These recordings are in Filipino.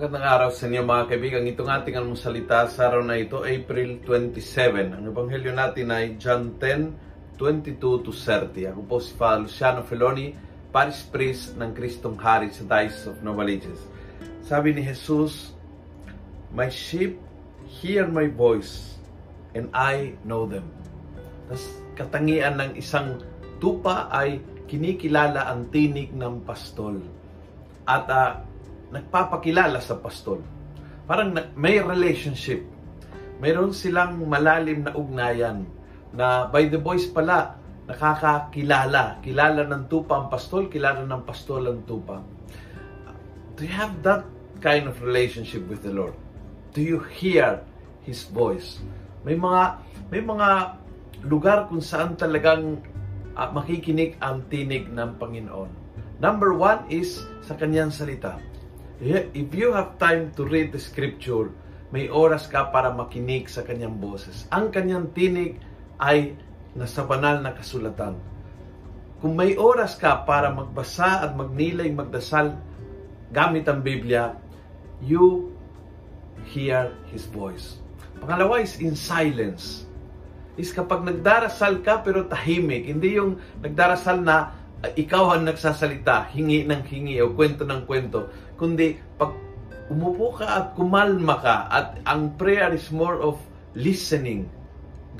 magandang araw sa inyo mga kaibigan. Itong ating almusalita sa araw na ito, April 27. Ang ebanghelyo natin ay John 10, 22 to 30. Ako po si Father Luciano Feloni, Paris Priest ng Kristong Hari sa Diocese of Novaliches. Sabi ni Jesus, My sheep hear my voice and I know them. Tapos katangian ng isang tupa ay kinikilala ang tinig ng pastol. At uh, nagpapakilala sa pastol. Parang may relationship. Mayroon silang malalim na ugnayan na by the voice pala, nakakakilala. Kilala ng tupa ang pastol, kilala ng pastol ang tupa. Do you have that kind of relationship with the Lord? Do you hear His voice? May mga may mga lugar kung saan talagang uh, makikinig ang tinig ng Panginoon. Number one is sa kanyang salita if you have time to read the scripture, may oras ka para makinig sa kanyang boses. Ang kanyang tinig ay nasa banal na kasulatan. Kung may oras ka para magbasa at magnilay, magdasal gamit ang Biblia, you hear His voice. Pangalawa is in silence. Is kapag nagdarasal ka pero tahimik, hindi yung nagdarasal na ikaw ang nagsasalita, hingi ng hingi o kwento ng kwento, kundi pag umupo ka at kumalma ka at ang prayer is more of listening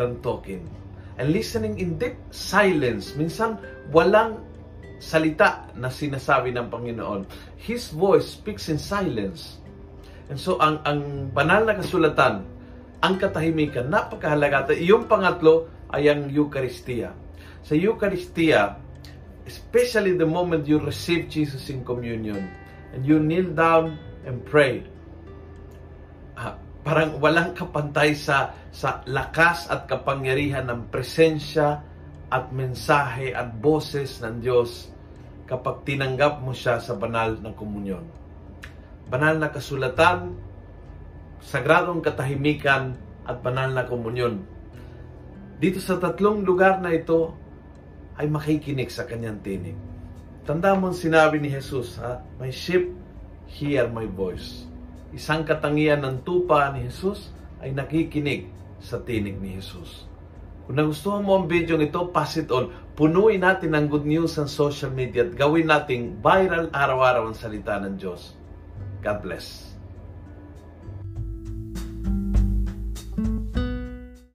than talking. And listening in deep silence, minsan walang salita na sinasabi ng Panginoon. His voice speaks in silence. And so ang ang banal na kasulatan, ang katahimikan, napakahalaga. At iyong pangatlo ay ang Eucharistia. Sa Eucharistia, especially the moment you receive Jesus in communion and you kneel down and pray. Ah, parang walang kapantay sa sa lakas at kapangyarihan ng presensya at mensahe at boses ng Diyos kapag tinanggap mo siya sa banal na komunyon. Banal na kasulatan, sagradong katahimikan at banal na komunyon. Dito sa tatlong lugar na ito, ay makikinig sa kanyang tinig. Tanda mo sinabi ni Jesus, ha? My sheep hear my voice. Isang katangian ng tupa ni Jesus ay nakikinig sa tinig ni Jesus. Kung nagustuhan mo ang video ito, pass it on. Punuin natin ang good news sa social media at gawin nating viral araw-araw ang salita ng Diyos. God bless.